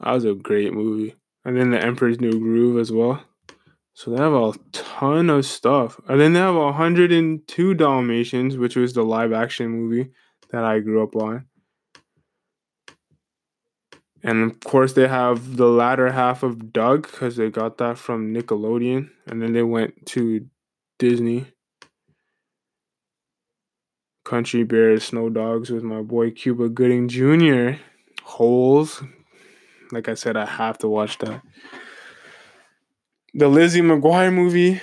That was a great movie. And then the Emperor's New Groove as well. So they have a ton of stuff. And then they have 102 Dalmatians, which was the live action movie that I grew up on. And of course, they have the latter half of Doug because they got that from Nickelodeon. And then they went to Disney. Country Bears, Snow Dogs with my boy Cuba Gooding Jr. Holes. Like I said, I have to watch that. The Lizzie McGuire movie,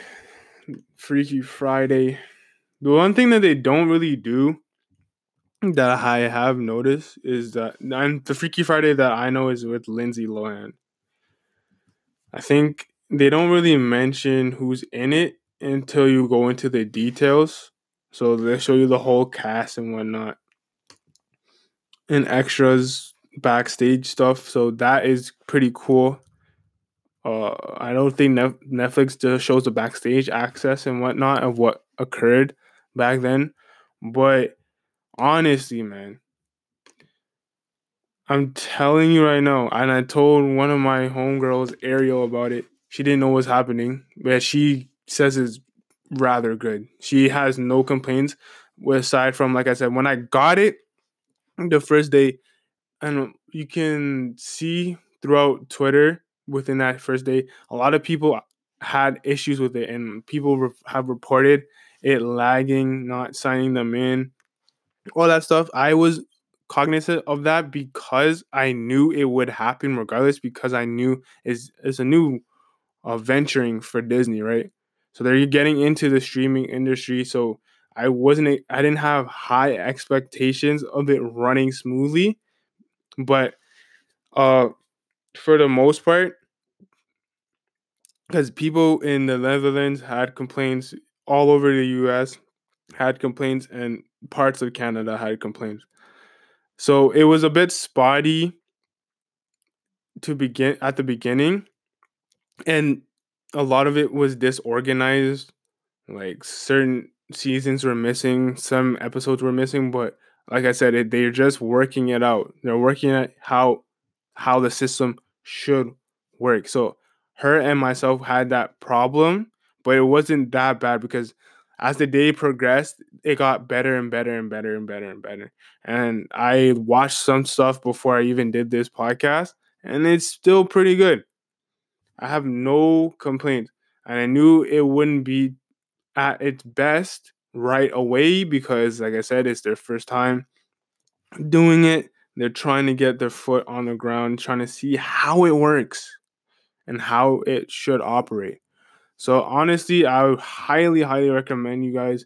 Freaky Friday. The one thing that they don't really do that I have noticed is that and the Freaky Friday that I know is with Lindsay Lohan. I think they don't really mention who's in it until you go into the details. So they show you the whole cast and whatnot. And extras, backstage stuff. So that is pretty cool. Uh, I don't think Netflix just shows the backstage access and whatnot of what occurred back then. But honestly, man, I'm telling you right now, and I told one of my homegirls, Ariel, about it. She didn't know what's happening, but she says it's rather good. She has no complaints, aside from, like I said, when I got it the first day, and you can see throughout Twitter within that first day, a lot of people had issues with it, and people re- have reported it lagging, not signing them in, all that stuff. I was cognizant of that because I knew it would happen regardless, because I knew it's, it's a new uh, venturing for Disney, right? So they're getting into the streaming industry. So I wasn't, I didn't have high expectations of it running smoothly, but uh, for the most part, because people in the Netherlands had complaints all over the US, had complaints, and parts of Canada had complaints. So it was a bit spotty to begin at the beginning, and a lot of it was disorganized. Like certain seasons were missing, some episodes were missing, but like I said, it, they're just working it out. They're working at how how the system should work. So her and myself had that problem, but it wasn't that bad because as the day progressed, it got better and better and better and better and better. And I watched some stuff before I even did this podcast, and it's still pretty good. I have no complaints. And I knew it wouldn't be at its best right away because, like I said, it's their first time doing it. They're trying to get their foot on the ground, trying to see how it works and how it should operate. So honestly, I would highly, highly recommend you guys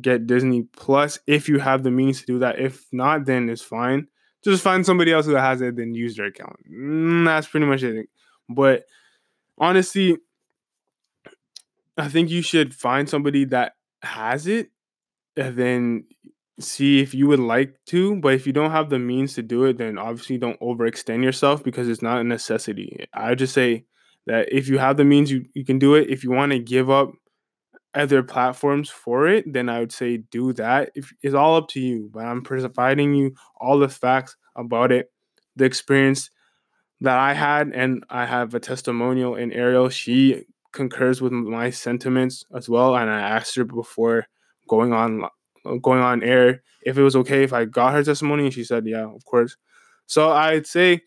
get Disney Plus if you have the means to do that. If not, then it's fine. Just find somebody else who has it, then use their account. Mm, that's pretty much it. But honestly, I think you should find somebody that has it and then see if you would like to. But if you don't have the means to do it, then obviously don't overextend yourself because it's not a necessity. I just say that if you have the means, you, you can do it. If you want to give up other platforms for it, then I would say do that. If, it's all up to you. But I'm providing you all the facts about it, the experience that I had, and I have a testimonial in Ariel. She concurs with my sentiments as well, and I asked her before going on Uh, going on air if it was okay if I got her testimony, and she said, "Yeah, of course." So I'd say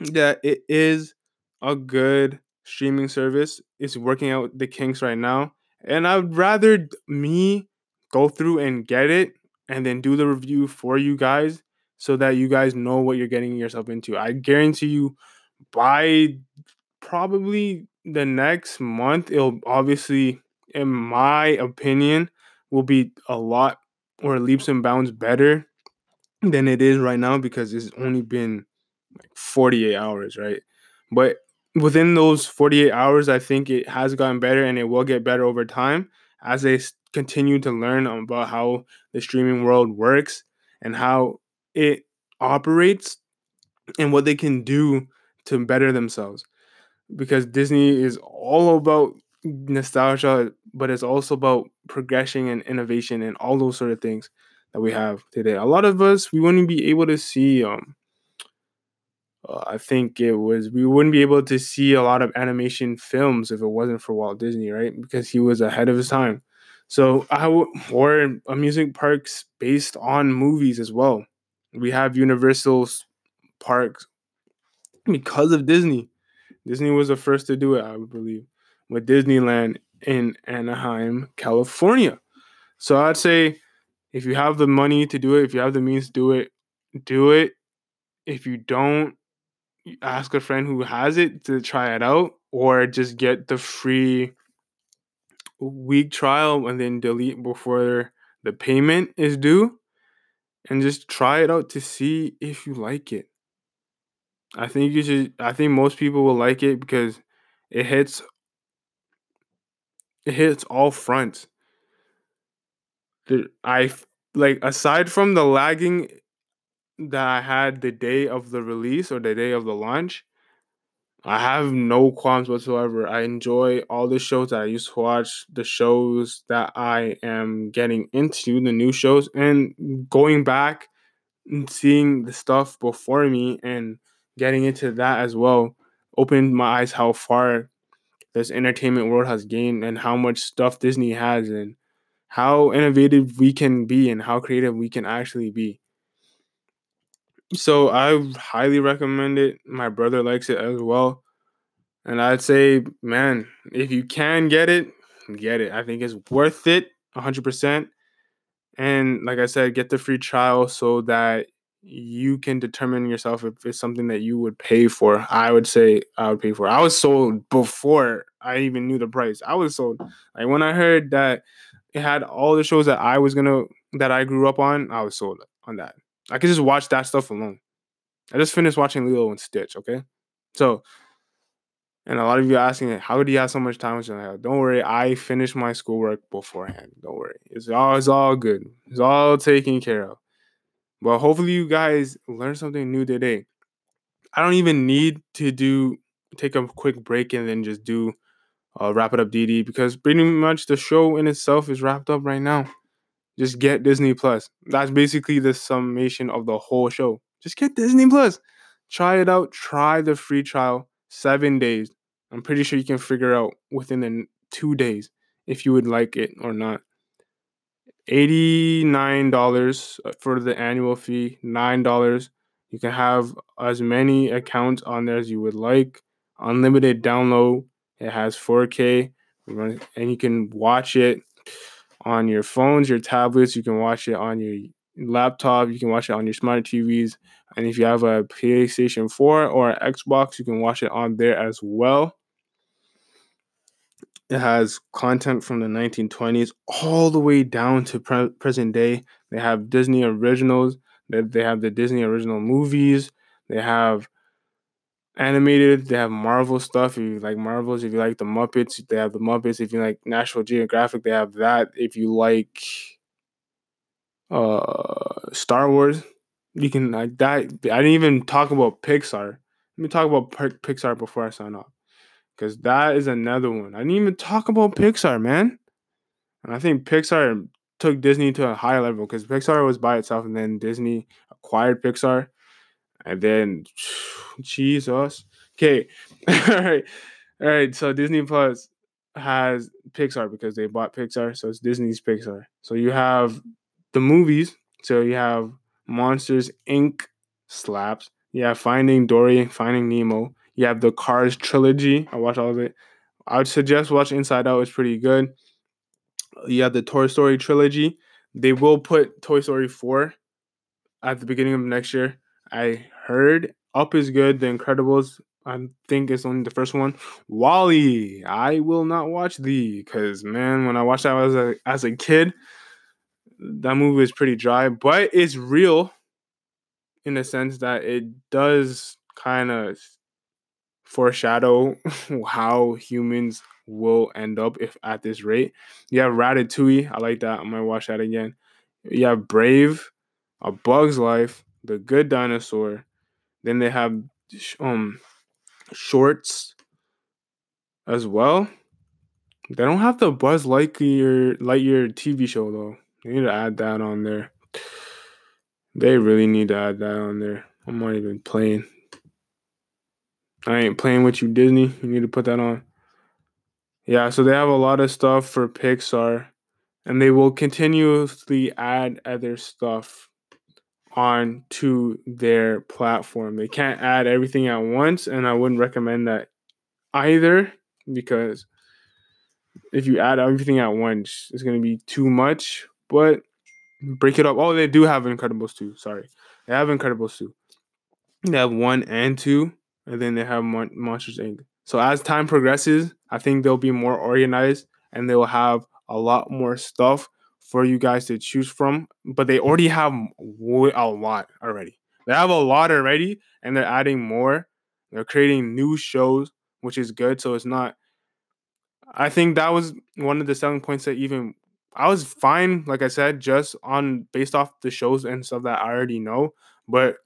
that it is a good streaming service. It's working out the kinks right now, and I'd rather me go through and get it and then do the review for you guys so that you guys know what you're getting yourself into. I guarantee you by probably the next month it'll obviously in my opinion will be a lot or leaps and bounds better than it is right now because it's only been like 48 hours, right? But within those 48 hours, I think it has gotten better and it will get better over time as they continue to learn about how the streaming world works and how it operates and what they can do to better themselves. Because Disney is all about nostalgia, but it's also about progression and innovation and all those sort of things that we have today. A lot of us we wouldn't be able to see um uh, I think it was we wouldn't be able to see a lot of animation films if it wasn't for Walt Disney, right? Because he was ahead of his time. So I w- or amusement parks based on movies as well. We have Universal parks because of Disney. Disney was the first to do it, I believe, with Disneyland in Anaheim, California. So I'd say if you have the money to do it, if you have the means to do it, do it. If you don't, ask a friend who has it to try it out, or just get the free week trial and then delete before the payment is due and just try it out to see if you like it. I think you should I think most people will like it because it hits it hits all fronts. The, I like aside from the lagging that I had the day of the release or the day of the launch, I have no qualms whatsoever. I enjoy all the shows that I used to watch, the shows that I am getting into, the new shows, and going back and seeing the stuff before me and getting into that as well opened my eyes how far this entertainment world has gained and how much stuff Disney has and how innovative we can be and how creative we can actually be. So I highly recommend it. My brother likes it as well. And I'd say, man, if you can get it, get it. I think it's worth it 100%. And like I said, get the free trial so that you can determine yourself if it's something that you would pay for. I would say I would pay for. I was sold before I even knew the price. I was sold. Like when I heard that it had all the shows that I was gonna that I grew up on, I was sold on that. I could just watch that stuff alone. I just finished watching Lilo and Stitch, okay? So, and a lot of you are asking, how do you have so much time? Don't worry, I finished my schoolwork beforehand. Don't worry. It's all it's all good. It's all taken care of. But hopefully you guys learned something new today. I don't even need to do take a quick break and then just do uh, wrap it up DD because pretty much the show in itself is wrapped up right now. Just get Disney Plus. That's basically the summation of the whole show. Just get Disney Plus. Try it out. Try the free trial. Seven days. I'm pretty sure you can figure out within the two days if you would like it or not. $89 uh, for the annual fee, $9. You can have as many accounts on there as you would like. Unlimited download. It has 4K and you can watch it on your phones, your tablets. You can watch it on your laptop. You can watch it on your smart TVs. And if you have a PlayStation 4 or Xbox, you can watch it on there as well. It has content from the 1920s all the way down to pre- present day. They have Disney originals. They, they have the Disney original movies. They have animated. They have Marvel stuff. If you like Marvels, if you like the Muppets, they have the Muppets. If you like National Geographic, they have that. If you like uh Star Wars, you can like that. I didn't even talk about Pixar. Let me talk about Pixar before I sign off, because that is another one. I didn't even talk about Pixar, man. And I think Pixar took Disney to a higher level because Pixar was by itself, and then Disney acquired Pixar and then, Jesus. Okay. all right. All right. So Disney Plus has Pixar because they bought Pixar. So it's Disney's Pixar. So you have the movies. So you have Monsters Inc. slaps. You have Finding Dory, Finding Nemo. You have the Cars trilogy. I watched all of it. I would suggest watch Inside Out. It's pretty good. You have the Toy Story trilogy. They will put Toy Story 4 at the beginning of next year. I heard Up is good. The Incredibles, I think it's only the first one. WALL-E, I will not watch the because man, when I watched that as a as a kid, that movie is pretty dry, but it's real in the sense that it does kind of foreshadow how humans will end up if at this rate. You have Ratatouille. I like that. I might watch that again. You have Brave, A Bug's Life, The Good Dinosaur. Then they have um shorts as well. They don't have the Buzz Lightyear Lightyear TV show though. They need to add that on there. They really need to add that on there. I'm not even playing. I ain't playing with you, Disney. You need to put that on. Yeah, so they have a lot of stuff for Pixar, and they will continuously add other stuff on to their platform. They can't add everything at once, and I wouldn't recommend that either because if you add everything at once, it's going to be too much. But break it up. Oh, they do have Incredibles 2. Sorry. They have Incredibles 2. They have 1 and 2, and then they have Mon- Monsters Inc. So as time progresses, I think they'll be more organized and they'll have a lot more stuff for you guys to choose from. But they already have a lot already. They have a lot already, and they're adding more. They're creating new shows, which is good. So it's not. I think that was one of the selling points that even I was fine, like I said, just on based off the shows and stuff that I already know. But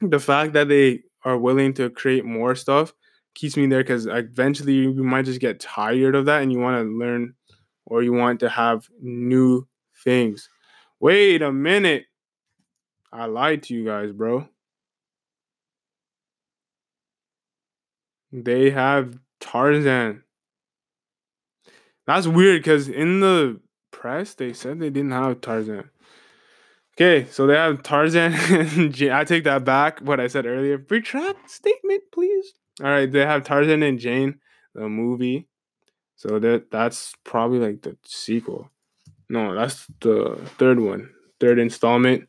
the fact that they are willing to create more stuff keeps me there because eventually you might just get tired of that and you want to learn or you want to have new things. Wait a minute. I lied to you guys, bro. They have Tarzan. That's weird because in the press they said they didn't have Tarzan. Okay, so they have Tarzan and Jane. I take that back. What I said earlier. Retract statement, please. All right, they have Tarzan and Jane, the movie. So that that's probably like the sequel. No, that's the third one, third installment.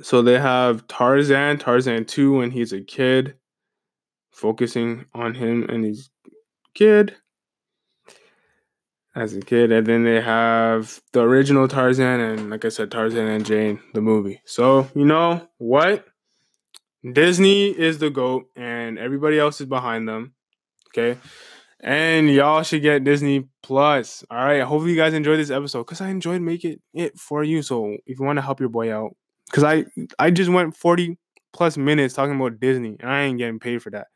So they have Tarzan, Tarzan 2 when he's a kid, focusing on him and his kid as a kid. And then they have the original Tarzan and, like I said, Tarzan and Jane, the movie. So, you know what? Disney is the GOAT and everybody else is behind them. Okay. And y'all should get Disney Plus. All right. Hopefully you guys enjoyed this episode because I enjoyed making it for you. So if you want to help your boy out, because I I just went 40 plus minutes talking about Disney and I ain't getting paid for that.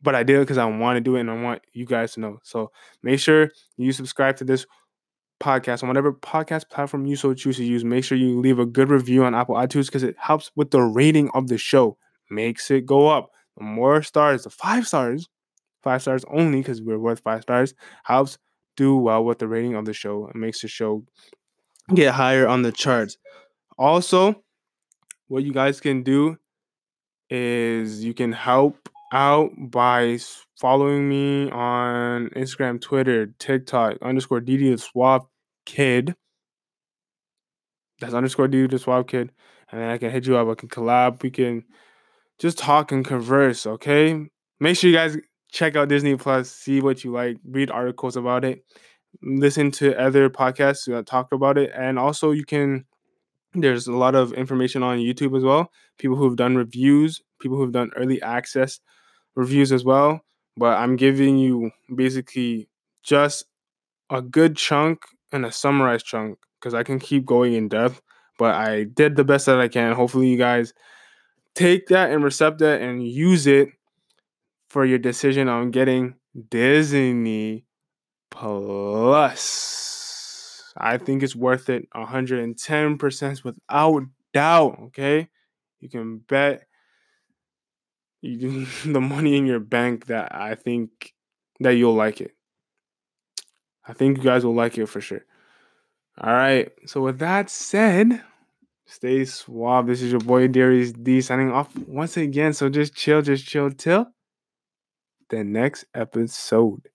But I did because I want to do it and I want you guys to know. So make sure you subscribe to this podcast on whatever podcast platform you so choose to use. Make sure you leave a good review on Apple iTunes because it helps with the rating of the show. Makes it go up. The more stars, the five stars, five stars only because we're worth five stars, helps do well with the rating of the show and makes the show get higher on the charts. Also, what you guys can do is you can help out by following me on Instagram, Twitter, TikTok, underscore DD the Swab Kid. That's underscore DD the Swab Kid. And then I can hit you up. I can collab. We can just talk and converse, okay? Make sure you guys check out Disney Plus, see what you like, read articles about it, listen to other podcasts that talk about it. And also, you can there's a lot of information on YouTube as well. People who've done reviews, people who've done early access reviews as well. But I'm giving you basically just a good chunk and a summarized chunk because I can keep going in depth. But I did the best that I can. Hopefully, you guys take that and recept that and use it for your decision on getting Disney Plus. I think it's worth it 110% without doubt. Okay. You can bet the money in your bank that I think that you'll like it. I think you guys will like it for sure. All right. So with that said, stay suave. This is your boy Darius D signing off once again. So just chill, just chill till the next episode.